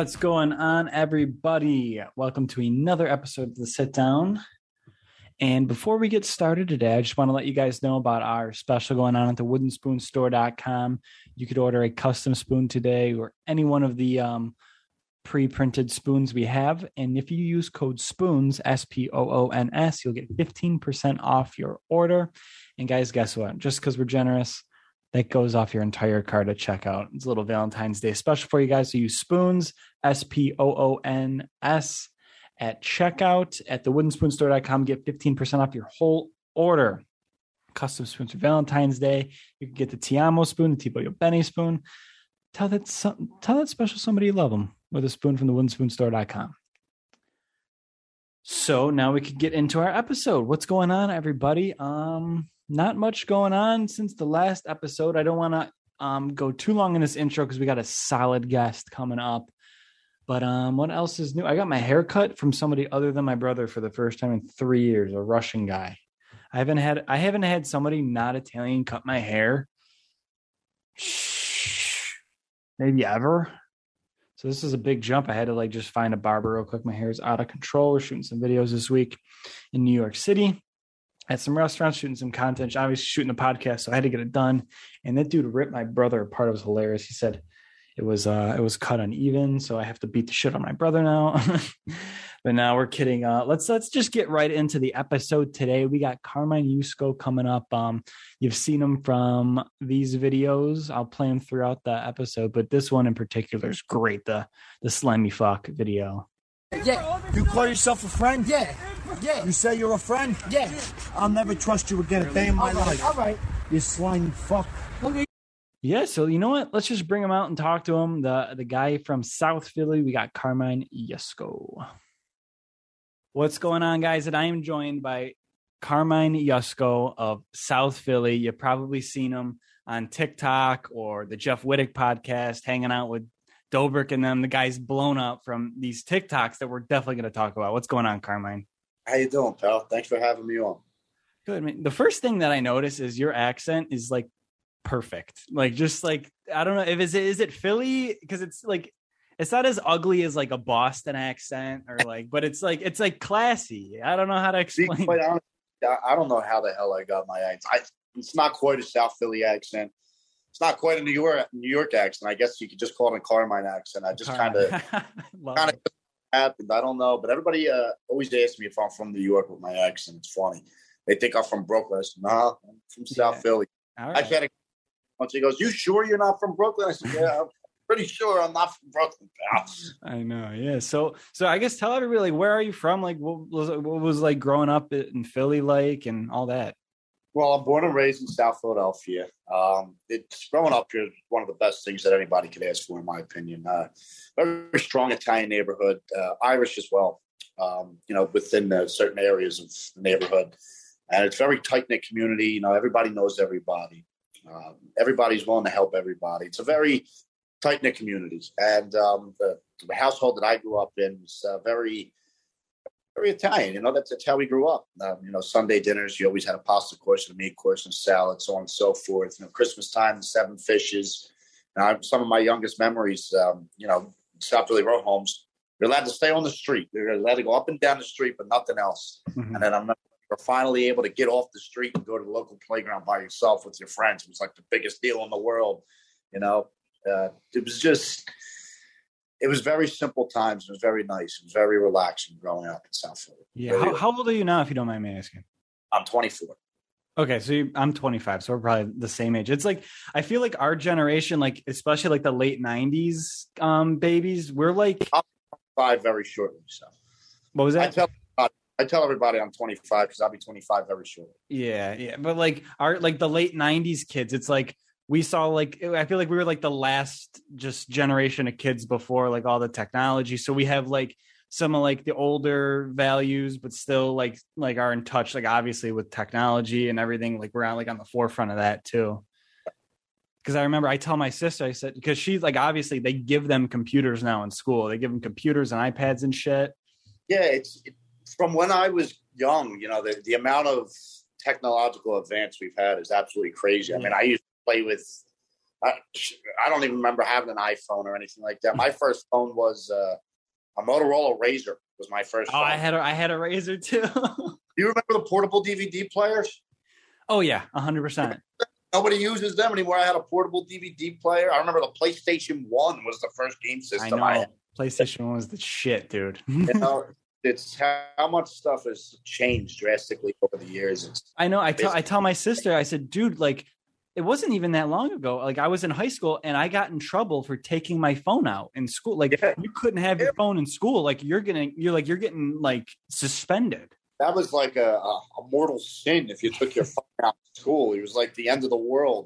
What's going on, everybody? Welcome to another episode of The Sit Down. And before we get started today, I just want to let you guys know about our special going on at the woodenspoonstore.com. You could order a custom spoon today or any one of the um, pre printed spoons we have. And if you use code SPOONS, S P O O N S, you'll get 15% off your order. And guys, guess what? Just because we're generous, that goes off your entire card at checkout. It's a little Valentine's Day special for you guys. So use spoons, S P O O N S, at checkout at the woodenspoonstore.com. Get 15% off your whole order. Custom spoons for Valentine's Day. You can get the Tiamo spoon, the Tiboyo Benny spoon. Tell that some, tell that special somebody you love them with a spoon from the woodenspoonstore.com. So now we could get into our episode. What's going on, everybody? Um, not much going on since the last episode. I don't want to um, go too long in this intro because we got a solid guest coming up. But um, what else is new? I got my hair cut from somebody other than my brother for the first time in three years, a Russian guy. I haven't had I haven't had somebody not Italian cut my hair. Maybe ever. So this is a big jump. I had to like just find a barber real quick. My hair is out of control. We're shooting some videos this week in New York City at some restaurants, shooting some content, obviously shooting the podcast. So I had to get it done. And that dude ripped my brother apart. It was hilarious. He said it was uh it was cut uneven, so I have to beat the shit on my brother now. but now we're kidding. Uh let's let's just get right into the episode today. We got Carmine Yusko coming up. Um you've seen him from these videos. I'll play him throughout the episode, but this one in particular is great. The the slimy fuck video. Yeah. You call yourself a friend? Yeah. Yeah. You say you're a friend? Yeah. I'll never trust you again a day in my All right. life. All right. You slimy fuck. Okay. Yeah, so you know what? Let's just bring him out and talk to him. The the guy from South Philly, we got Carmine Yusko. What's going on, guys? And I am joined by Carmine Yusko of South Philly. You've probably seen him on TikTok or the Jeff Wittek podcast, hanging out with Dobrik and them. The guy's blown up from these TikToks that we're definitely going to talk about. What's going on, Carmine? How you doing, pal? Thanks for having me on. Good. Man. The first thing that I notice is your accent is like perfect. Like just like I don't know if is it is it Philly because it's like it's not as ugly as like a Boston accent or like, but it's like it's like classy. I don't know how to explain. quite I don't know how the hell I got my accent. I, it's not quite a South Philly accent. It's not quite a New York New York accent. I guess you could just call it a Carmine accent. I just kind of kind of happened. I don't know, but everybody uh, always asks me if I'm from New York with my accent. It's funny. They think I'm from Brooklyn. I said, nah, I'm from South Yeah. Philly. All I right. had a once he goes, "You sure you're not from Brooklyn?" I said, "Yeah, I'm pretty sure I'm not from Brooklyn, pal." I know. Yeah. So so I guess tell everybody like where are you from? Like what was what was like growing up in Philly like and all that. Well, I'm born and raised in South Philadelphia. Um, it's growing up here is one of the best things that anybody could ask for, in my opinion. Uh, very strong Italian neighborhood, uh, Irish as well. Um, you know, within the certain areas of the neighborhood, and it's very tight knit community. You know, everybody knows everybody. Um, everybody's willing to help everybody. It's a very tight knit community, and um, the, the household that I grew up in was uh, very very Italian. You know, that's, that's how we grew up. Um, you know, Sunday dinners, you always had a pasta course and a meat course and salad, so on and so forth. You know, Christmas time, the seven fishes. Some of my youngest memories, um, you know, South Philly row homes, you're allowed to stay on the street. You're allowed to go up and down the street, but nothing else. Mhm. And then I'm you're finally able to get off the street and go to the local playground by yourself with your friends. It was like the biggest deal in the world. You know, uh, it was just, it was very simple times. It was very nice. It was very relaxing growing up in South Philly. Yeah. Really How, is. how old are you now if you don't mind me asking? I'm 24. Okay, so you, I'm 25, so we're probably the same age. It's like I feel like our generation, like especially like the late 90s um babies, we're like Five very shortly. So what was I that? tell I tell everybody I'm 25 because I'll be 25 very shortly. Yeah, yeah, but like our like the late 90s kids, it's like we saw like I feel like we were like the last just generation of kids before like all the technology. So we have like some of like the older values, but still like like are in touch. Like obviously with technology and everything, like we're on like on the forefront of that too. Because I remember I tell my sister, I said because she's like obviously they give them computers now in school. They give them computers and iPads and shit. Yeah, it's it, from when I was young. You know, the the amount of technological advance we've had is absolutely crazy. I mean, I used play with. I, I don't even remember having an iPhone or anything like that. My first phone was uh, a Motorola Razr. Was my first. Oh, phone. I had a, I had a razor too. Do you remember the portable DVD players? oh yeah, hundred percent. Nobody uses them anymore. I had a portable DVD player. I remember the PlayStation One was the first game I system know. I, had. PlayStation One was the shit, dude. You know, it's how, how much stuff has changed drastically over the years. It's, I know. I tell I tell my sister, I said, dude, like it wasn't even that long ago. Like I was in high school and I got in trouble for taking my phone out in school. Like Yeah. you couldn't have your phone in school. Like you're gonna you're like you're getting like suspended. that was like a, a, mortal sin if you took your phone out of school. It was like the end of the world.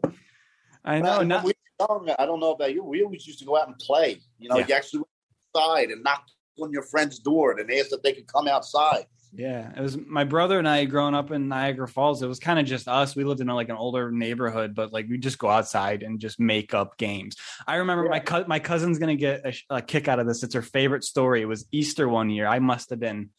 I know. When Not, we I don't know about you. We always used to go out and play. You know, Yeah. you actually went outside and knocked on your friend's door and asked if they could come outside. Yeah, it was my brother and I growing up in Niagara Falls. It was kind of just us. We lived in a, like an older neighborhood, but like we just go outside and just make up games. I remember my co- my cousin's gonna get a, a kick out of this. It's her favorite story. It was Easter one year. I must have been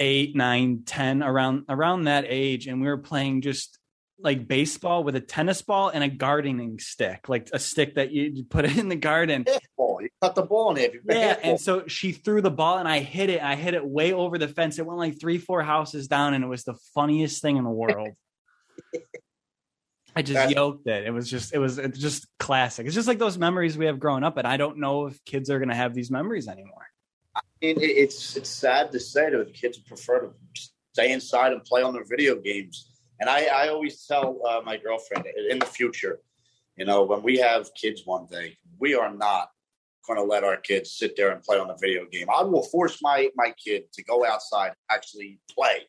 eight, nine, ten, around around that age, and we were playing just like baseball with a tennis ball and a gardening stick, like a stick that you put it in the garden. Ball. You cut the ball in. You Yeah, and so she threw the ball and I hit it. I hit it way over the fence. It went like three, four houses down, and it was the funniest thing in the world. I just That's- yoked it. It was just, it was it's just classic. It's just like those memories we have growing up, and I don't know if kids are gonna have these memories anymore. I mean, it's it's sad to say that the kids prefer to stay inside and play on their video games. And I, I always tell uh, my girlfriend in the future, you know, when we have kids one day, we are not going to let our kids sit there and play on the video game. I will force my my kid to go outside, actually play.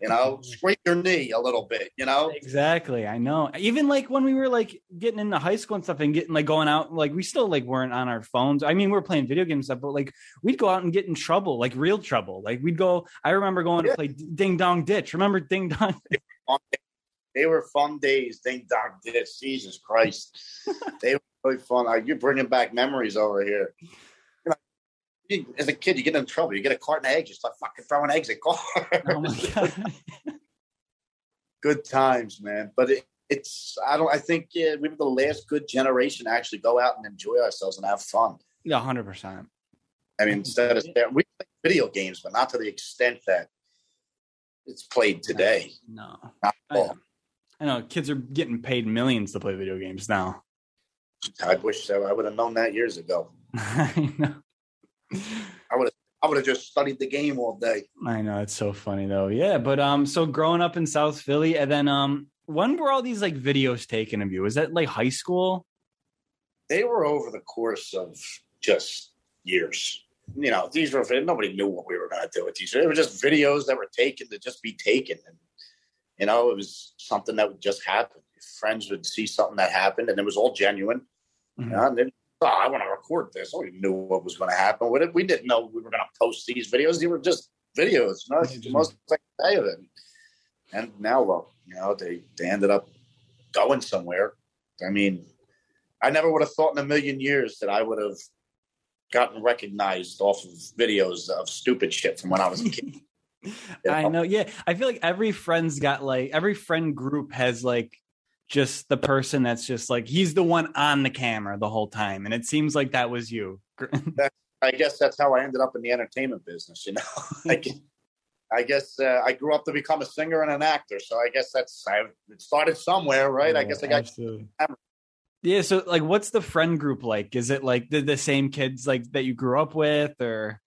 You know, mm-hmm. scrape your knee a little bit. You know, Exactly. I know. Even like when we were like getting into high school and stuff and getting like going out, like we still like weren't on our phones. I mean, we are playing video games stuff, but like we'd go out and get in trouble, like real trouble. Like we'd go, I remember going Yeah. to play Ding Dong Ditch. Remember Ding Dong? they were fun days. Ding dong, ditch. Jesus Christ, they were really fun. Like, you're bringing back memories over here. You as a kid, you get in trouble. You get a carton of eggs. You start fucking throwing eggs at cars. Oh my God. good times, man. But it, it's I don't. I think yeah, we were the last good generation to actually go out and enjoy ourselves and have fun. Yeah, 100%. I mean, instead of we play video games, but not to the extent that it's played today. No. Not I at all. know. I know kids are getting paid millions to play video games now. I wish I would have known that years ago. I know. I would have. I would have just studied the game all day. I know it's so funny though. Yeah, but um, so growing up in South Philly, and then um, when were all these like videos taken of you? Was that like high school? They were over the course of just years. You know, these were nobody knew what we were going to do with these. They were just videos that were taken to just be taken, and you know, it was something that would just happen. Friends would see something that happened, and it was all genuine. Mhm. You know, and then, oh, I want to record this. Nobody knew what was going to happen with it. We didn't know we were going to post these videos. They were just videos. You know, it's the most day of it. And now, well, you know, they they ended up going somewhere. I mean, I never would have thought in a million years that I would have gotten recognized off of videos of stupid shit from when I was a kid. I know. Yeah, I feel like every friend's got like every friend group has like just the person that's just like he's the one on the camera the whole time, and it seems like that was you. I guess that's how I ended up in the entertainment business. You know, I guess, I, guess uh, I grew up to become a singer and an actor, so I guess that's I, it started somewhere, right? I guess I got Absolutely. Yeah. So, like, what's the friend group like? Is it like the, the same kids like that you grew up with, or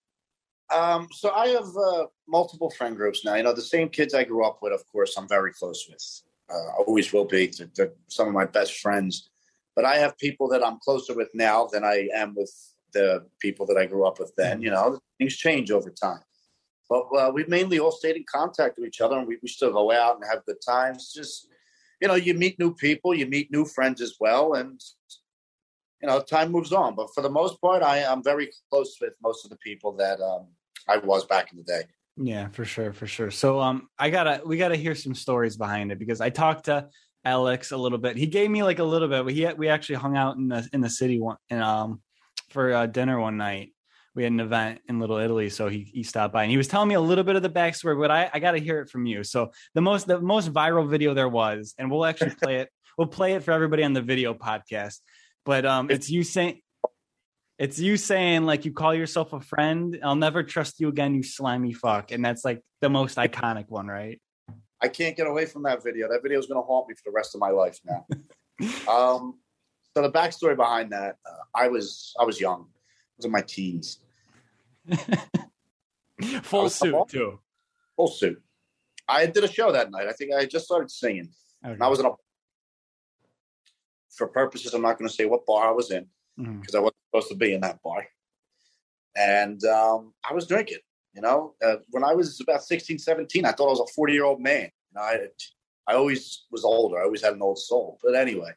Um, so I have uh, multiple friend groups now. You know, the same kids I grew up with, of course, I'm very close with. Uh, always will be. They're some of my best friends. But I have people that I'm closer with now than I am with the people that I grew up with then. You know, things change over time. But uh, we've mainly all stayed in contact with each other, and we, we still go out and have good times. Just you know, you meet new people, you meet new friends as well, and you know, time moves on. But for the most part, I am very close with most of the people that um, I was back in the day. Yeah, for sure, for sure. So um I gotta we gotta hear some stories behind it because I talked to Alex a little bit. He gave me like a little bit. He we actually hung out in the in the city one and um for uh, dinner one night. We had an event in Little Italy, so he he stopped by and he was telling me a little bit of the backstory, but I I got to hear it from you. So the most the most viral video there was, and we'll actually play it. We'll play it for everybody on the video podcast. But um, it's you saying it's you saying like you call yourself a friend. I'll never trust you again, you slimy fuck, and that's like the most iconic one, right? I can't get away from that video. That video is going to haunt me for the rest of my life now. um, so the backstory behind that, uh, I was I was young. I was in my teens. Full suit too. Full suit. I did a show that night. I think I just started singing. Okay. And I was in a for purposes, I'm not going to say what bar I was in Mhm. because I wasn't supposed to be in that bar. And um, I was drinking, you know. Uh, when I was about 16, 17, I thought I was a 40 year old man. You know, I, I always was older. I always had an old soul. But anyway,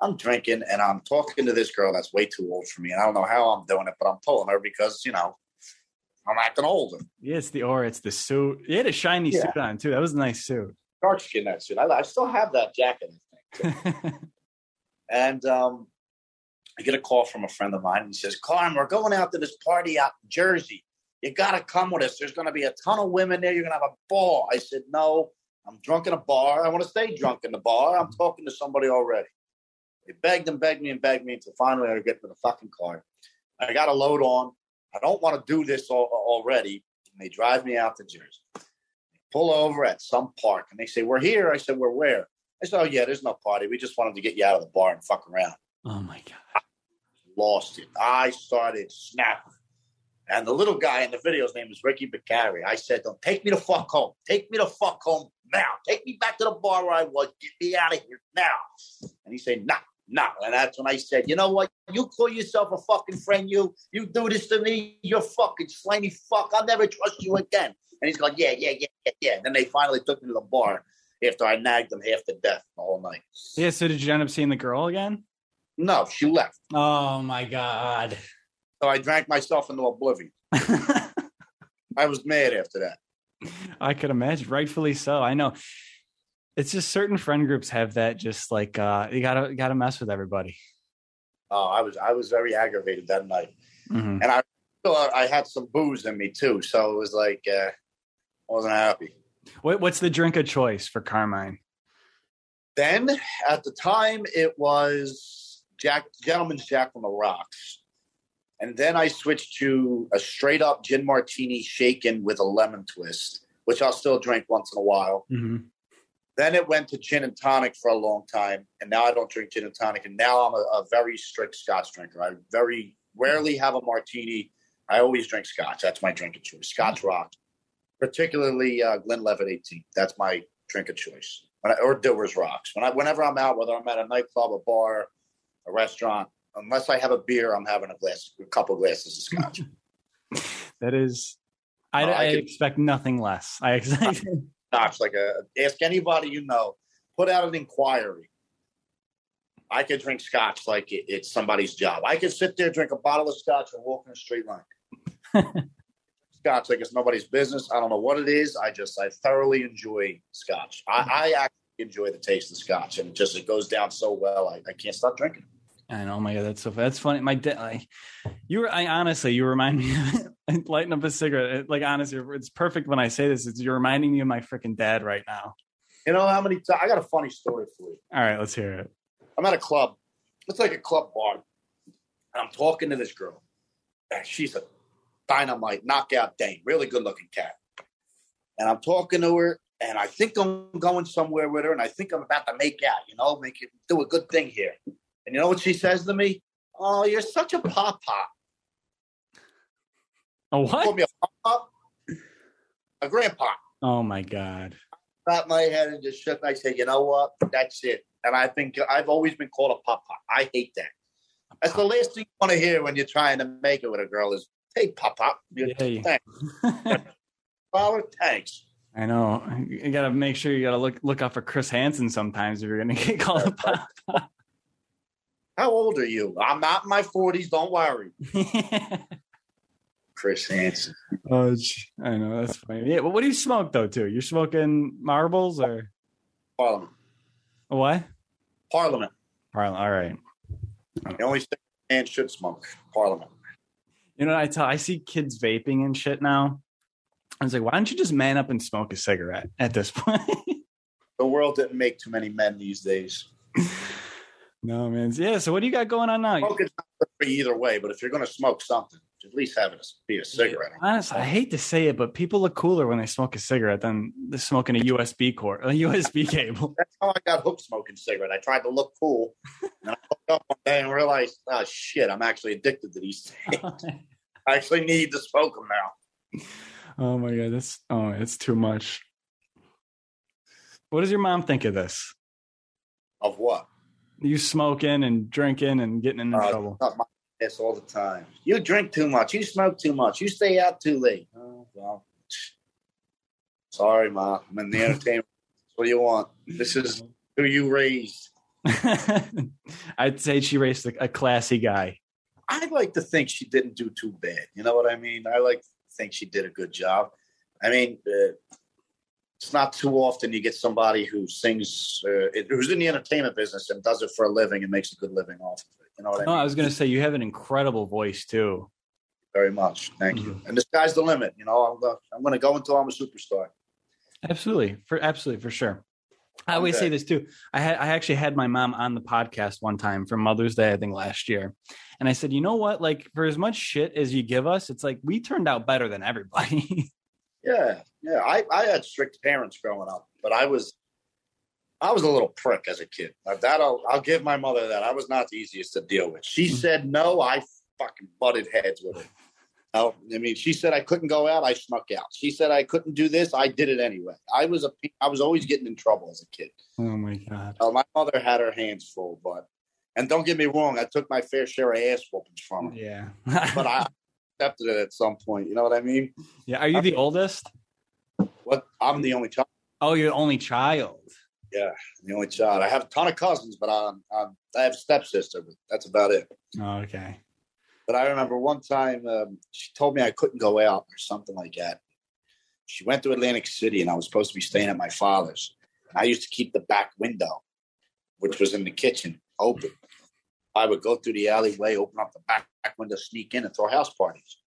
I'm drinking and I'm talking to this girl that's way too old for me. And I don't know how I'm doing it, but I'm pulling her because, you know, I'm acting older. Yeah, it's the aura, it's the suit. You had a shiny Yeah. suit on too. That was a nice suit. Dark skin that suit. I, I still have that jacket, I think. And um, I get a call from a friend of mine and he says, Carm, we're going out to this party out in Jersey. You got to come with us. There's going to be a ton of women there. You're going to have a ball. I said, No, I'm drunk in a bar. I want to stay drunk in the bar. I'm talking to somebody already. They begged and begged me and begged me until finally I get to the fucking car. I got a load on. I don't want to do this al- uh, already. And they drive me out to Jersey. They Pull over at some park and they say, We're here. I said, We're where? I said, Oh, yeah, there's no party. We just wanted to get you out of the bar and fuck around. oh my god. Lost it. I started snapping. And the little guy in the video's name is Ricky Beccari. I said, Don't take me the fuck home. Take me the fuck home now. Take me back to the bar where I was. Get me out of here now. And he said, Nah, nah. And that's when I said, You know what? You call yourself a fucking friend. You you do this to me. You're fucking slimy fuck. I'll never trust you again. And he's going, Yeah, yeah, yeah, yeah, yeah. And then they finally took me to the bar after I nagged them half to death whole night. Yeah, so did you end up seeing the girl again? No, she left. Oh my god. So I drank myself into oblivion. I was mad after that. I could imagine, rightfully so. I know. It's just certain friend groups have that. Just like uh, you gotta gotta mess with everybody. Oh, I was I was very aggravated that night, Mhm. and I I had some booze in me too. So it was like uh, I wasn't happy. What, what's the drink of choice for Carmine? Then at the time it was Jack Gentleman's Jack from the Rocks, and then I switched to a straight up gin martini shaken with a lemon twist, which I'll still drink once in a while. Mm-hmm. Then it went to gin and tonic for a long time, and now I don't drink gin and tonic. And now I'm a, a very strict Scotch drinker. I very rarely have a martini. I always drink Scotch. That's my drink of choice. Scotch rock, particularly uh, Glenlivet 18. That's my drink of choice. When I, or Dewar's rocks. When I, whenever I'm out, whether I'm at a nightclub, a bar, a restaurant, unless I have a beer, I'm having a glass, a couple glasses of Scotch. That is, I, Oh, I I could- expect nothing less. I expect. Scotch, like a ask anybody you know, put out an inquiry. I could drink scotch like it, it's somebody's job. I could sit there, drink a bottle of scotch, and walk in a straight line. scotch like it's nobody's business. I don't know what it is. I just I thoroughly enjoy scotch. I, mm-hmm. I actually enjoy the taste of scotch, and just it goes down so well. I, I can't stop drinking. I know. Oh my god, that's so that's funny. My dad, like, you were. I honestly, you remind me. of lighting up a cigarette. Like honestly, it's perfect when I say this. It's you're reminding me of my freaking dad right now. You know how many times? I got a funny story for you. All right, let's hear it. I'm at a club. It's like a club bar. And I'm talking to this girl. And she's a dynamite knockout dame, really good looking cat. And I'm talking to her, and I think I'm going somewhere with her, and I think I'm about to make out, you know, make it do a good thing here. And you know what she says to me? Oh, you're such a pop pop. A Call what? me a pop pop? A grandpa. Oh my god. Got my head and just shook. I said, you know what? That's it. And I think I've always been called a pop pop. I hate that. That's the last thing you want to hear when you're trying to make it with a girl is, hey, pop pop. Yeah, Thanks. Father, thanks. I know. You gotta make sure you gotta look look out for Chris Hansen sometimes if you're gonna get called a pop pop. How old are you? I'm not in my 40s. Don't worry. Chris Hansen. oh, I know that's funny. Yeah, but what do you smoke though? Too, you're smoking Marlboros or Parliament. what? Parliament. Parliament. All right. The only thing man should smoke. Parliament. You know, I tell I see kids vaping and shit now. I was like, why don't you just man up and smoke a cigarette at this point? The world didn't make too many men these days. No, man. Yeah. So what do you got going on now? Smoking's not good for either way, but if you're going to smoke something, at least have it be a cigarette. Honestly, I hate to say it, but people look cooler when they smoke a cigarette than they're smoking a USB cord, a USB cable. That's how I got hooked smoking cigarette. I tried to look cool, and I woke up one day and realized, oh shit, I'm actually addicted to these things. I actually need to smoke them now. oh my god, that's oh, it's too much. What does your mom think of this? Of what? You smoking and drinking and getting in Uh, trouble. Not my ass all the time. You drink too much. You smoke too much. You stay out too late. Oh well. Sorry, ma. I'm in the entertainment. what do you want? This is who you raised. I'd say she raised a, a classy guy. I'd like to think she didn't do too bad. You know what I mean? I like to think she did a good job. I mean, uh, it's not too often you get somebody who sings, uh, who's in the entertainment business and does it for a living and makes a good living off of it. You know what I mean? No? I was gonna say you have an incredible voice too. Very much. Thank you. And the sky's the limit. You know, I'm, go- I'm going to go until I'm a superstar. Absolutely, for absolutely for sure. I always Okay. say this too. I had I actually had my mom on the podcast one time for Mother's Day, I think last year, and I said, you know what? Like for as much shit as you give us, it's like we turned out better than everybody. Yeah, yeah. I, I had strict parents growing up, but I was I was a little prick as a kid. That I'll, I'll give my mother that. I was not the easiest to deal with. She said no, I fucking butted heads with her. No, I mean, she said I couldn't go out, I snuck out. She said I couldn't do this, I did it anyway. I was a I was always getting in trouble as a kid. oh my god! Uh, my mother had her hands full, but and don't get me wrong, I took my fair share of ass whoopings from her, Yeah, but I accepted it at some point. You know what I mean? yeah. Are you the oldest? What? I'm the only child. Oh, you're the only child. I'm the only child. I have a ton of cousins, but I'm, I'm, I have a stepsister, but that's about it. Oh, okay. But I remember one time um, she told me I couldn't go out or something like that. She went to Atlantic City, and I was supposed to be staying at my father's. And I used to keep the back window, which was in the kitchen, open. I would go through the alleyway, open up the back, back window, sneak in, and throw house parties.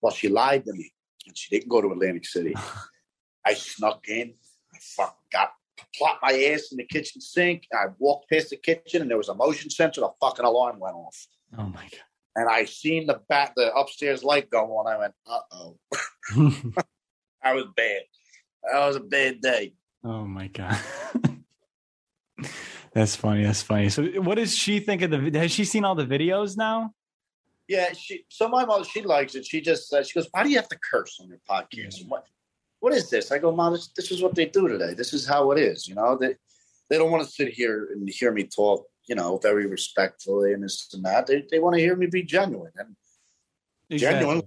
Well, she lied to me, and she didn't go to Atlantic City. I snuck in. I fucking got plopped my ass in the kitchen sink. I walked past the kitchen, and there was a motion sensor. The fucking alarm went off Oh my God. and I seen the back the upstairs light go on. I went, uh oh. I was bad. That was a bad day. oh my god. That's funny. That's funny. So, what does she think of the? Has she seen all the videos now? Yeah, she. So my mother, she likes it. She just uh, she goes, "Why do you have to curse on your podcast? What what is this?" I go, "Mom, this, this is what they do today. This is how it is. You know, they they don't want to sit here and hear me talk. You know, very respectfully and this and that. They they want to hear me be genuine and Genuine.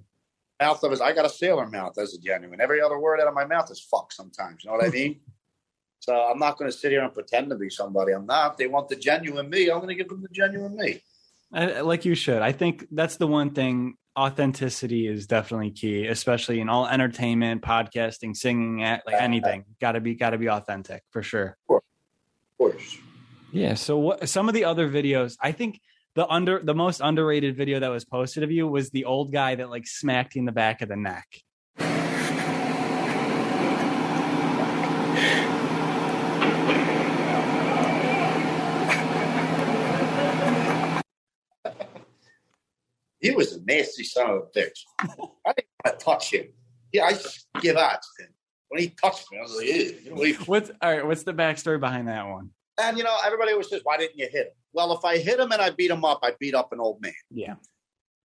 mouth of his. I got a sailor mouth as a genuine. Every other word out of my mouth is fuck. Sometimes, you know what I mean. So I'm not going to sit here and pretend to be somebody I'm not. If they want the genuine me, I'm going to give them the genuine me. I, I- like you should. I think that's the one thing. Authenticity is definitely key, especially in all entertainment, podcasting, singing, act, like uh, anything. Got to be, got to be authentic for sure. Of course. Yeah. So what? Some of the other videos, I think the under the most underrated video that was posted of you was the old guy that like smacked you in the back of the neck. He was a nasty son of a bitch. I didn't want to touch him. Yeah, I just give out to him. When he touched me, I was like, Ew. You know, he- What's all right? What's the backstory behind that one? and you know, everybody always says, "Why didn't you hit him?" Well, if I hit him and I beat him up, I beat up an old man. Yeah.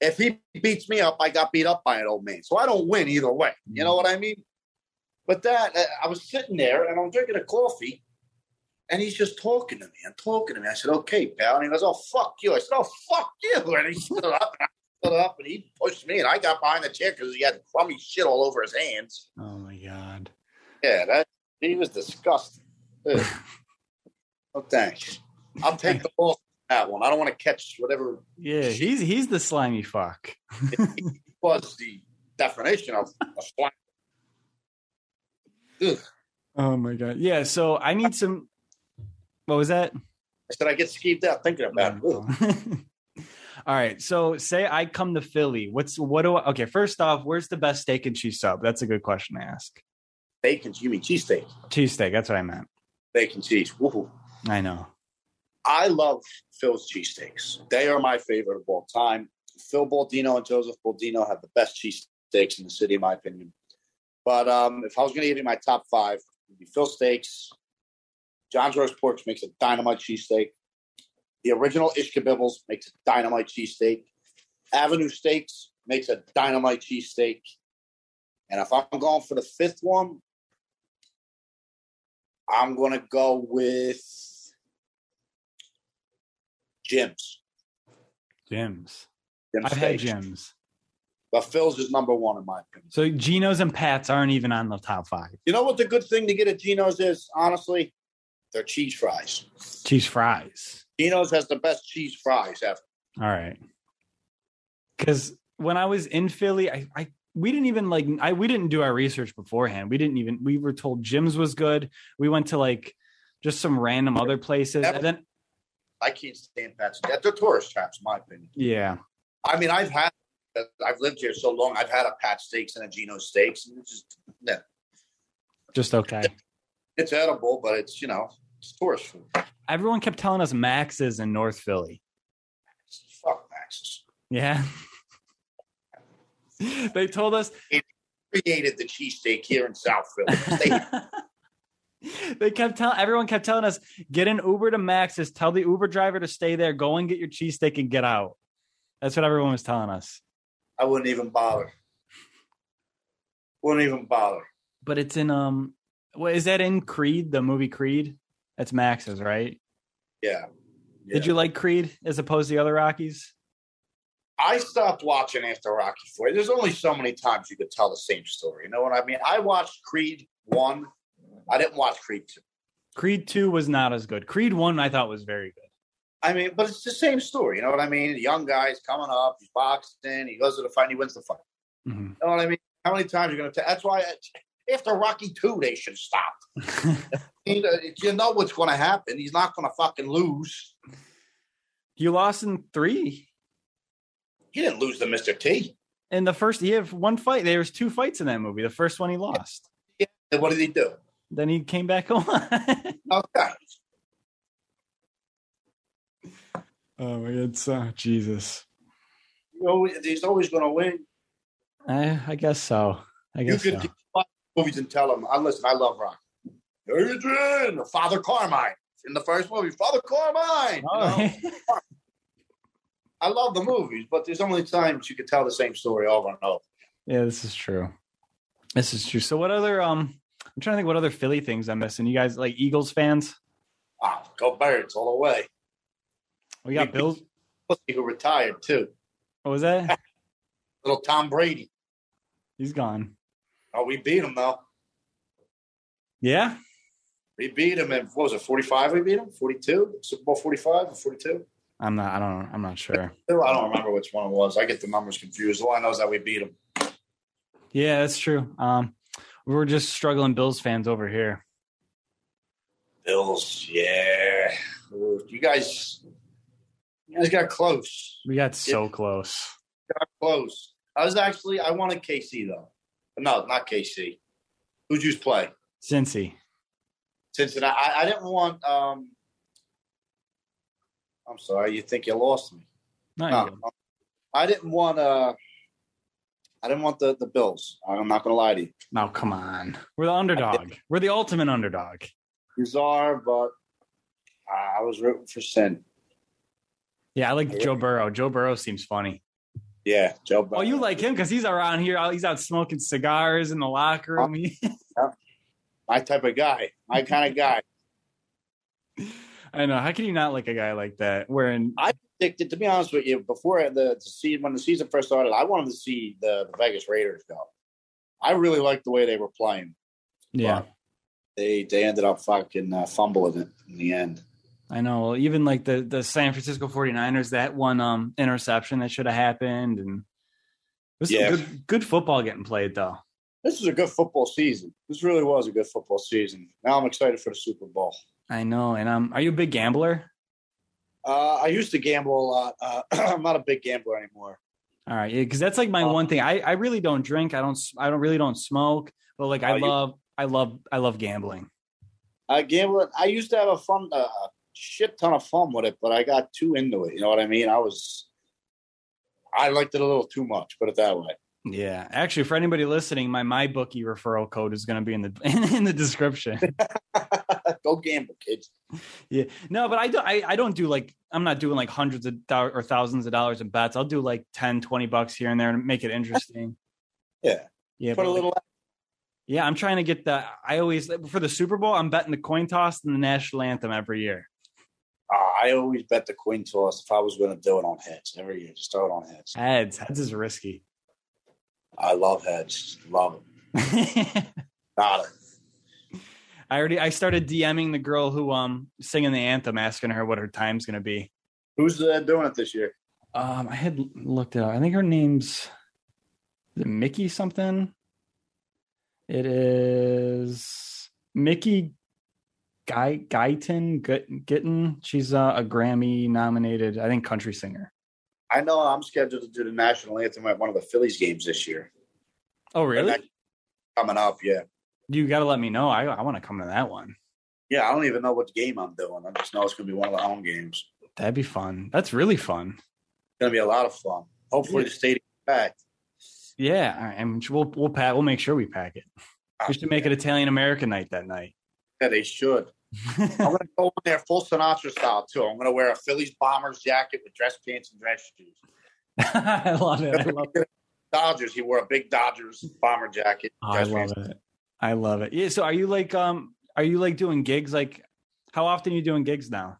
If he beats me up, I got beat up by an old man. So I don't win either way. You know what I mean? But that uh, I was sitting there and I'm drinking a coffee, and he's just talking to me and talking to me. I said, "Okay, pal," and he goes, "Oh fuck you." I said, "Oh fuck you," and he stood up. And up and he pushed me, and I got behind the chair because he had crummy shit all over his hands. Oh my god. Yeah, that he was disgusting. Oh, thanks. I'll take the loss. that one. I don't want to catch whatever Yeah, he's he's the slimy fuck. was the definition of a slime. Ugh. Oh my god. Yeah, so I need some what was that? I said I get skeeved out thinking about it. All right. So say I come to Philly. What's what do I okay, first off, where's the best steak and cheese sub? That's a good question to ask. Bacon, you mean cheesesteak? Cheesesteak, that's what I meant. Bacon cheese. Woohoo. I know. I love Phil's cheesesteaks. They are my favorite of all time. Phil Baldino and Joseph Baldino have the best cheesesteaks in the city, in my opinion. But um, if I was going to give you my top five, it would be Phil Steaks. John's Roast Pork makes a dynamite cheesesteak. The original Ishkabibbles makes a dynamite cheesesteak. Avenue Steaks makes a dynamite cheesesteak. And if I'm going for the fifth one, I'm going to go with Jim's. Jim's. Jim's I've had. Jim's. But Phil's is number one in my opinion. So Geno's and Pat's aren't even on the top five. You know what the good thing to get at Geno's is, honestly? Their cheese fries. Cheese fries. Geno's has the best cheese fries ever. All right. Because when I was in Philly, I, I we didn't even like I we didn't do our research beforehand. We didn't even we were told Jim's was good. We went to like just some random other places. And then I can't stand Pat's. They're tourist traps, in my opinion. yeah. I mean, I've had, I've lived here so long. I've had a Pat Steaks and a Geno's Steaks, and it's just, yeah, Just okay. it's edible, but it's you know, it's tourist food. Everyone kept telling us Max's in North Philly. Fuck Max's. Yeah. they told us it Created the cheesesteak here in South Philly. They- they kept telling everyone kept telling us get an Uber to Max's, tell the Uber driver to stay there, go and get your cheesesteak and get out. That's what everyone was telling us. I wouldn't even bother. Wouldn't even bother. But it's in um what is that in Creed, the movie Creed? That's Max's, right? Yeah. Did you like Creed as opposed to the other Rockies? I stopped watching after Rocky Four. There's only so many times you could tell the same story. You know what I mean? I watched Creed One. I didn't watch Creed Two. Creed 2 was not as good. Creed 1 I thought was very good. I mean, but it's the same story. You know what I mean? The young guy's coming up. He's boxing. He goes to the fight. And he wins the fight. Mhm. You know what I mean? How many times are you going to tell? That's why after Rocky Two, they should stop. You know, you know what's going to happen. He's not going to fucking lose. you lost in 3. He didn't lose to Mr. T. In the first he had one fight. There was two fights in that movie. The first one he lost. And what did he do? Then he came back on. Okay. oh my god, so Jesus. You know, he's always going to win. I, I guess so. I You guess could so. Movies and tell them, I listen, I love rock. Adrian, Father Carmine. In the first movie, Father Carmine. you Oh, know? I love the movies, but there's only times you could tell the same story over and over. yeah, this is true. This is true. So what other um I'm trying to think what other Philly things I'm missing. You guys like Eagles fans? Wow, go Birds all the way. We got We- Bills. Who retired too. What was that? Little Tom Brady. He's gone. Oh, we beat them though. Yeah. We beat them in what was it, 45 we beat them 42? Super Bowl 45 or 42? I'm not I don't I'm not sure. I don't remember which one it was. I get the numbers confused. All I know is that we beat them. Yeah, that's true. Um we're just struggling Bills fans over here. Bills, yeah. You guys, you guys got close. We got so close. Got close. I was actually, I wanted KC though. No, not KC. Who'd you play? Cincy. Cincinnati. I, I didn't want. um I'm sorry. You think you lost me? No. I didn't want. uh I didn't want the the Bills. I'm not going to lie to you. no, come on. We're the underdog. We're the ultimate underdog. Bizarre, but I was rooting for Sin. Yeah, I like Joe Burrow. Joe Burrow seems funny. Yeah, Joe. Oh, you like him because he's around here. He's out smoking cigars in the locker room. my type of guy, my kind of guy. I know. How can you not like a guy like that? Wearing I predicted, to be honest with you, before the, the season when the season first started, I wanted to see the, the Vegas Raiders go. I really liked the way they were playing. yeah, But they they ended up fucking uh, fumbling it in the end. I know. Even like the the San Francisco 49ers, that one um interception that should have happened, and it was Yeah. good good football getting played though. This is a good football season. This really was a good football season. Now I'm excited for the Super Bowl. I know. And um, are you a big gambler? Uh, I used to gamble a lot. Uh, I'm not a big gambler anymore. All right, because that's like my Um, one thing. I I really don't drink. I don't. I don't really don't smoke. But like I you- love. I love. I love gambling. I gamble. I used to have a fun, uh, shit ton of fun with it, but I got too into it. You know what I mean? I was, I liked it a little too much. Put it that way. Yeah, actually, for anybody listening, my my bookie referral code is going to be in the in, the description. Go gamble, kids. yeah, no, but I don't. I, I don't do like I'm not doing like hundreds of dollars or thousands of dollars in bets. I'll do like 10, 20 bucks here and there and make it interesting. Yeah, Yeah, put a like- little. yeah, I'm trying to get the. I always for the Super Bowl, I'm betting the coin toss and the national anthem every year. Uh, I always bet the coin toss if I was going to do it on heads every year. Just throw it on heads. Heads, heads is risky. I love heads. Love it. Got it. I already I started DMing the girl who um singing the anthem, asking her what her time's gonna be. Who's uh, doing it this year? Um, I had looked it up. I think her name's is it Mickey something. It is Mickey Guy Guyton Gittin. She's uh, a Grammy nominated, I think, country singer. I know I'm scheduled to do the national anthem at one of the Phillies games this year. Oh, really? Coming up, yeah. You got to let me know. I I want to come to that one. Yeah, I don't even know what game I'm doing. I just know it's going to be one of the home games. That'd be fun. That's really fun. It's going to be a lot of fun. Hopefully, Yeah. the stadium packed. Yeah, right, and we'll we'll pack. We'll make sure we pack it. We should make it Italian American night that night. Yeah, they should. I'm going to go in there full Sinatra style too. I'm going to wear a Phillies Bombers jacket with dress pants and dress shoes. I love it. I love it. Dodgers. He wore a big Dodgers bomber jacket. Oh, I love pants. it. I love it. Yeah. So are you like um are you like doing gigs? Like how often are you doing gigs now?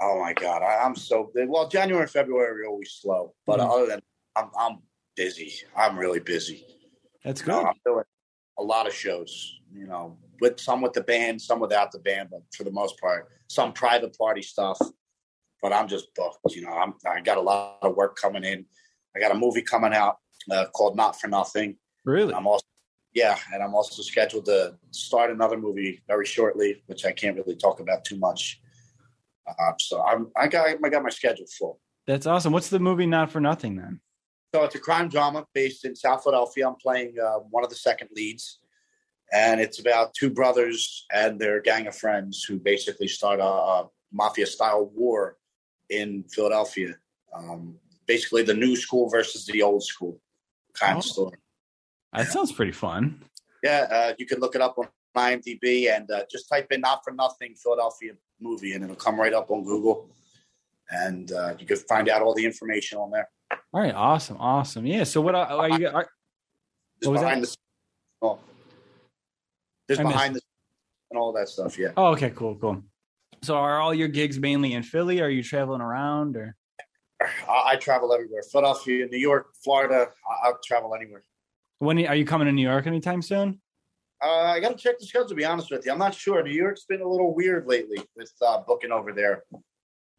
Oh my God, I, I'm so big. well. January and February are always slow, but Mhm. other than I'm, I'm busy. I'm really busy. That's good. know, I'm doing a lot of shows. You know, with some with the band, some without the band, but for the most part, some private party stuff. But I'm just booked. You know, I'm I got a lot of work coming in. I got a movie coming out uh, called Not for Nothing. Really? I'm also yeah, and I'm also scheduled to start another movie very shortly, which I can't really talk about too much. Uh, so I'm I got I got my schedule full. That's awesome. What's the movie Not for Nothing then? So it's a crime drama based in South Philadelphia. I'm playing uh, one of the second leads, and it's about two brothers and their gang of friends who basically start a, a mafia style war in Philadelphia. Um, basically, the new school versus the old school kind Oh. of story. That sounds pretty fun. Yeah, uh, you can look it up on IMDb and uh, just type in "Not for Nothing" Philadelphia movie, and it'll come right up on Google, and uh, you can find out all the information on there. All right, awesome, awesome. Yeah. So what are, are you? Are, Just What was behind that? the. Oh. Just I missed behind the and all that stuff. Yeah. oh, okay, cool, cool. So are all your gigs mainly in Philly? Are you traveling around or? I, I travel everywhere. Philadelphia, New York, Florida. I, I'll travel anywhere. When are you coming to New York anytime soon? Uh, I got to check the schedule. To be honest with you, I'm not sure. New York's been a little weird lately with uh, booking over there.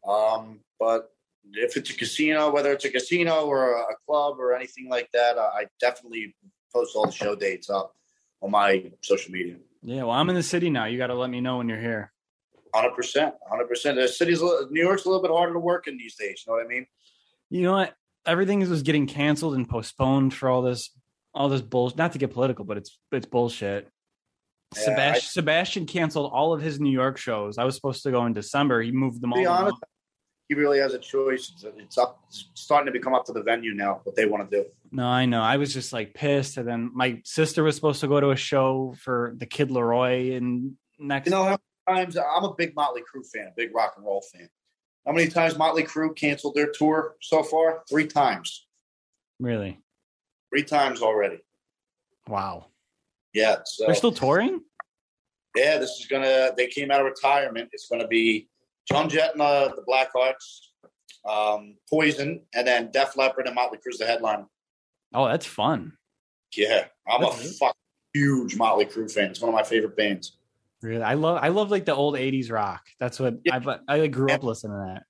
Um, but if it's a casino, whether it's a casino or a, a club or anything like that, uh, I definitely post all the show dates up on my social media. Yeah. Well, I'm in the city now. You got to let me know when you're here. Hundred percent, hundred percent. The city's New York's a little bit harder to work in these days. You know what I mean? You know what? Everything is was getting canceled and postponed for all this, all this bullshit. Not to get political, but it's it's bullshit. Yeah, Sebastian, I- Sebastian canceled all of his New York shows. I was supposed to go in December. He moved them all. honest. He really has a choice. It's, it's up, it's starting to become up to the venue now what they want to do. No, I know. I was just like pissed. And then my sister was supposed to go to a show for the Kid LAROI and next. You know how many times I'm a big Motley Crue fan, a big rock and roll fan. How many times Motley Crue canceled their tour so far? Three times. really? Three times already. Wow. Yeah. So They're still touring? yeah, this is gonna. They came out of retirement. It's gonna be Joan Jett and uh, the Blackhearts, um, Poison, and then Def Leppard and Motley Crue's the headline. Oh, that's fun. Yeah, I'm That's a good. fuck huge Motley Crue fan. It's one of my favorite bands. Really, I love I love like the old '80s rock. That's what Yeah. I I grew up listening to that.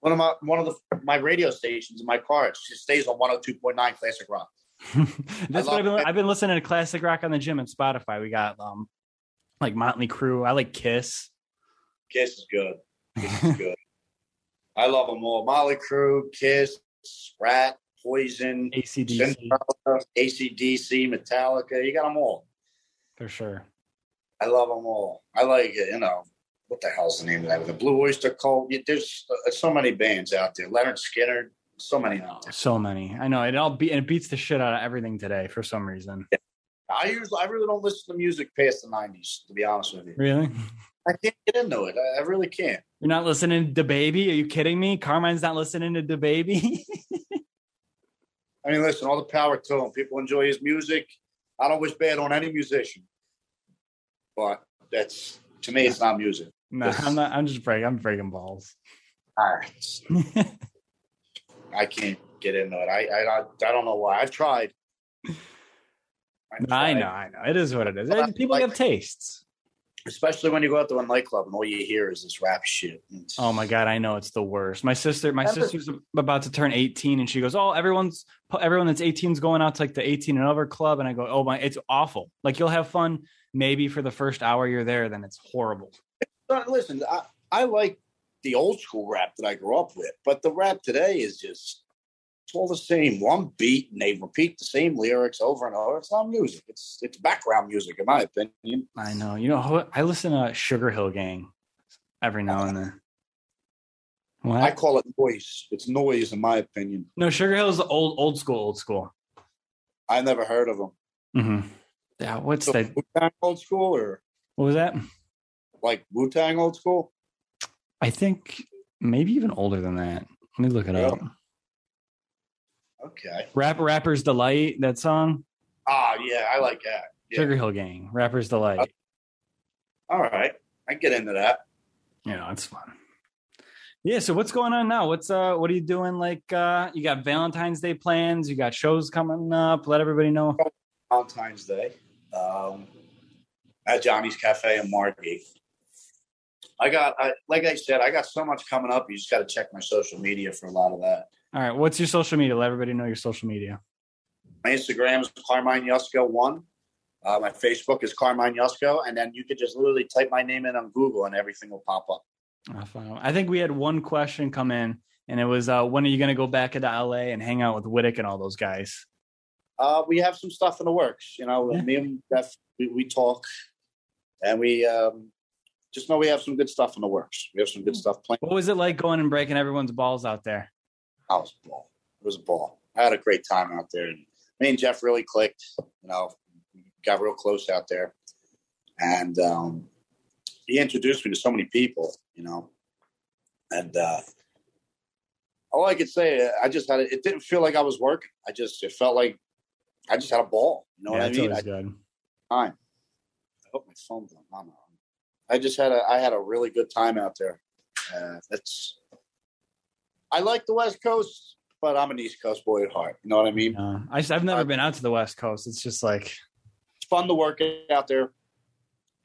One of my one of the my radio stations in my car it just stays on 102.9 classic rock. That's what I've been. I've been listening to classic rock on the gym and Spotify. We got um like Motley Crue. I like Kiss. Kiss is good. Kiss is good. I love them all. Mötley Crüe, Kiss, Ratt, Poison, ACDC ACDC, Metallica. You got them all. for sure. I love them all. I like. You know what the hell's the name of that? The Blue Oyster Cult. There's uh, so many bands out there. Lynyrd Skynyrd. So many. So many. I know it all. Be, and it beats the shit out of everything today for some reason. I usually I really don't listen to music past the '90s. To be honest with you, Really? I can't get into it. I, I really can't. You're not listening to DaBaby? Are you kidding me? Carmine's not listening to DaBaby. I mean, listen, all the power to him. People enjoy his music. I don't wish bad on any musician, but that's to me, it's not music. no, I'm not. I'm just breaking. I'm breaking balls. All right, I can't get into it. I I, I don't know why. I've tried. I've I know. I know. It is what it is. People like- have tastes. Especially when you go out to a nightclub and all you hear is this rap shit. It's- Oh my god, I know it's the worst. My sister, my sister's about to turn 18, and she goes, "Oh, everyone's everyone that's 18 is going out to like the 18 and over club." And I go, "Oh my, it's awful. Like you'll have fun maybe for the first hour you're there, then it's horrible." Uh, listen, I, I like the old school rap that I grew up with, but the rap today is just it's all the same. One beat and they repeat the same lyrics over and over. It's not music. It's it's background music, in my opinion. I know. You know, I listen to Sugar Hill Gang every now and then. What? I call it noise. It's noise, in my opinion. no, Sugar Hill is old, old school, old school. I never heard of them. hmm Yeah. What's So that? Wu-Tang old school or What was that? like Wu Tang old school? I think maybe even older than that. Let me look it up. Okay. Rap Rapper's Delight, that song. Ah, yeah, I like that. Yeah. Sugar Hill Gang, Rapper's Delight. All right, I get into that. You know, it's fun. Yeah, so what's going on now? What's uh what are you doing? Like uh you got Valentine's Day plans, you got shows coming up, let everybody know. Valentine's Day um, at Johnny's Cafe in Margate. I got, I, like I said, I got so much coming up. You just got to check my social media for a lot of that. All right, what's your social media? Let everybody know your social media. My Instagram is Carmine Yusko one. Uh, my Facebook is Carmine Yusko, and then you could just literally type my name in on Google, and everything will pop up. Oh. I think we had one question come in, and it was uh when are you gonna go back into LA and hang out with Wittek and all those guys? Uh, we have some stuff in the works. You know, Yeah. me and Jeff, we, we talk, and we um, just know we have some good stuff in the works. We have some good stuff planned. What was it like going and breaking everyone's balls out there? I was a ball. It was a ball. I had a great time out there. And me and Jeff really clicked. You know, got real close out there, and um, he introduced me to so many people. You know, and uh, all I could say, I just had. It it didn't feel like I was working. I just it felt like I just had a ball. You know yeah, what I mean? I, good. time. I hope my phone's on. I. I just had a I had a really good time out there. Uh, that's I like the West Coast, but I'm an East Coast boy at heart. You know what I mean? Uh, I, have never been out to the West Coast. It's just like It's fun to work out there.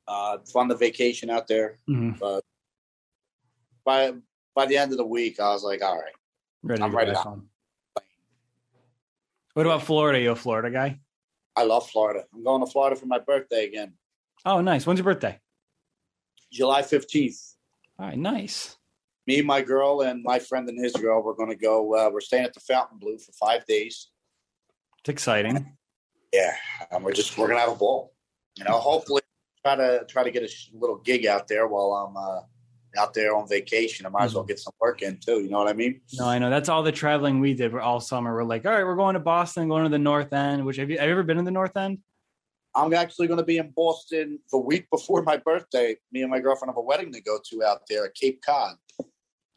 Uh, fun to vacation out there. mhm, By by the end of the week, I was like, all right, ready I'm ready. What about Florida? You a Florida guy? I love Florida. I'm going to Florida for my birthday again, Oh, nice. When's your birthday? July 15th. All right, nice. Me, and my girl, and my friend and his girl, we're going to go. Uh, we're staying at the Fontainebleau for five days. It's exciting. yeah, and we're just we're gonna have a ball. You know, hopefully try to try to get a little gig out there while I'm uh, out there on vacation. I might as well get some work in too. You know what I mean? No, I know. That's all the traveling we did. We're all summer. We're like, all right, we're going to Boston, going to the North End. Which have you, have you ever been in the North End? I'm actually going to be in Boston the week before my birthday. Me and my girlfriend have a wedding to go to out there at Cape Cod.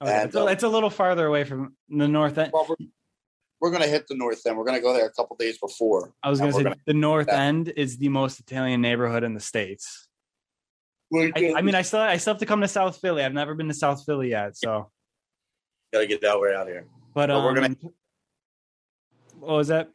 Oh. And, it's, a, uh, it's a little farther away from the North End. Well, we're, we're going to hit the North End. We're going to go there a couple days before. I was going to say the North. End is the most Italian neighborhood in the states. We I, I mean, I still I still have to come to South Philly. I've never been to South Philly yet. So, got to get that way out here. but But um, we're gonna- what was that?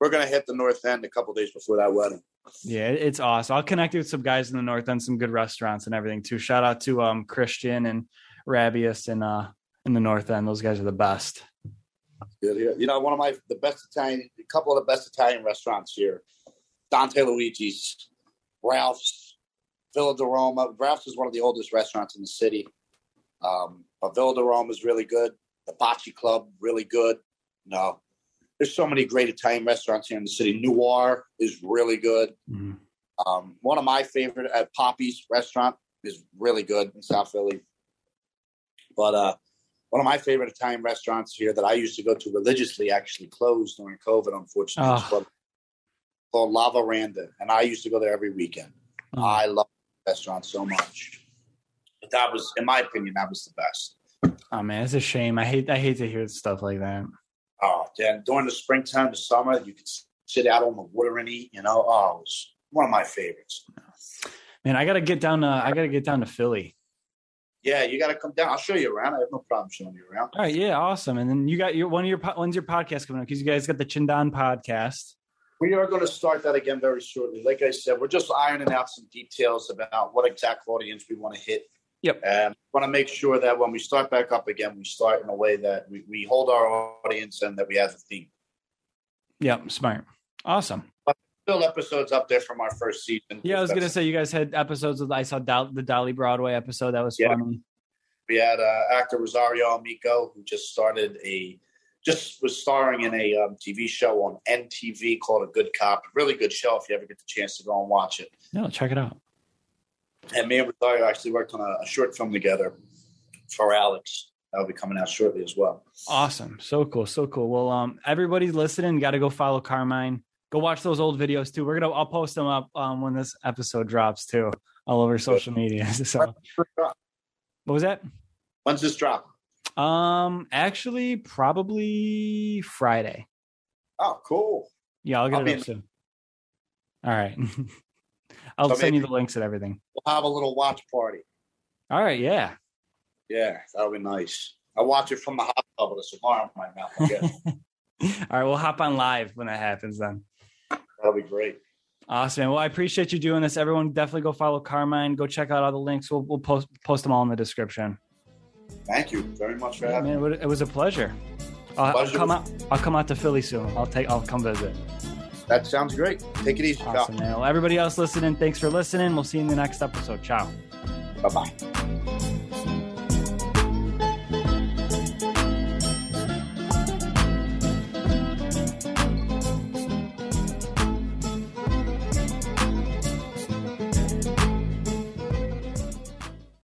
we're gonna hit the North End a couple days before that wedding. Yeah, it's awesome. I'll connect you with some guys in the north end, some good restaurants and everything too. Shout out to um Christian and Rabius and uh in the north end. Those guys are the best. Good here. You know, one of my the best Italian, a couple of the best Italian restaurants here. Dante Luigi's, Ralph's, Villa di Roma. Ralph's is one of the oldest restaurants in the city. Um, but Villa di Roma is really good. The Bocce Club, really good. No, there's so many great Italian restaurants here in the city. Noir is really good. Mhm. Um, one of my favorite at Poppy's restaurant is really good in South Philly. But uh, one of my favorite Italian restaurants here that I used to go to religiously actually closed during COVID, unfortunately. Oh. called, called La Veranda, and I used to go there every weekend. Oh. I love the restaurant so much. But that was, in my opinion, that was the best. Oh man, it's a shame. I hate I hate to hear stuff like that. Oh, then during the springtime, the summer, you could sit out on the water and eat. You know, oh, it was one of my favorites. Man, I gotta get down to I gotta get down to Philly. Yeah, you got to come down. I'll show you around. I have no problem showing you around. All right, yeah, awesome. And then you got your one of your when's your podcast coming up? Because you guys got the Chin Don podcast. We are going to start that again very shortly. Like I said, we're just ironing out some details about what exact audience we want to hit. Yep. And want to make sure that when we start back up again, we start in a way that we, we hold our audience and that we have a theme. Yep, smart, awesome. Still episodes up there from our first season. Yeah, I was gonna say you guys had episodes of I saw Dol- the Dolly Broadway episode. That was Yeah. funny. We had uh, actor Rosario Amico, who just started a, just was starring in a um, TV show on NTV called A Good Cop. Really good show if you ever get the chance to go and watch it. No, check it out. And me and Rosario actually worked on a, a short film together for Alex. That'll be coming out shortly as well. Awesome. So cool. So cool. Well, um, everybody's listening. Got to go follow Carmine. Go watch those old videos too. We're gonna. I'll post them up um, when this episode drops too, all over social media. So, what was that? When's this drop? Um, actually, probably Friday. Oh, cool. Yeah, I'll get I'll it up in- soon. All right. I'll So send you the links and everything. We'll have a little watch party. All right. Yeah. Yeah, that'll be nice. I watch it from the hot tub with a cigar in my mouth. I guess. All right. We'll hop on live when that happens then. That'll be great. Awesome. Well, I appreciate you doing this. Everyone, definitely go follow Carmine. Go check out all the links. We'll, we'll post post them all in the description. Thank you very much for Yeah, having man, me. it was a pleasure. I'll, I'll come out. I'll come out to Philly soon. I'll take. I'll come visit. That sounds great. Take it easy, Awesome. Well, everybody else listening, thanks for listening. We'll see you in the next episode. Ciao. Bye bye.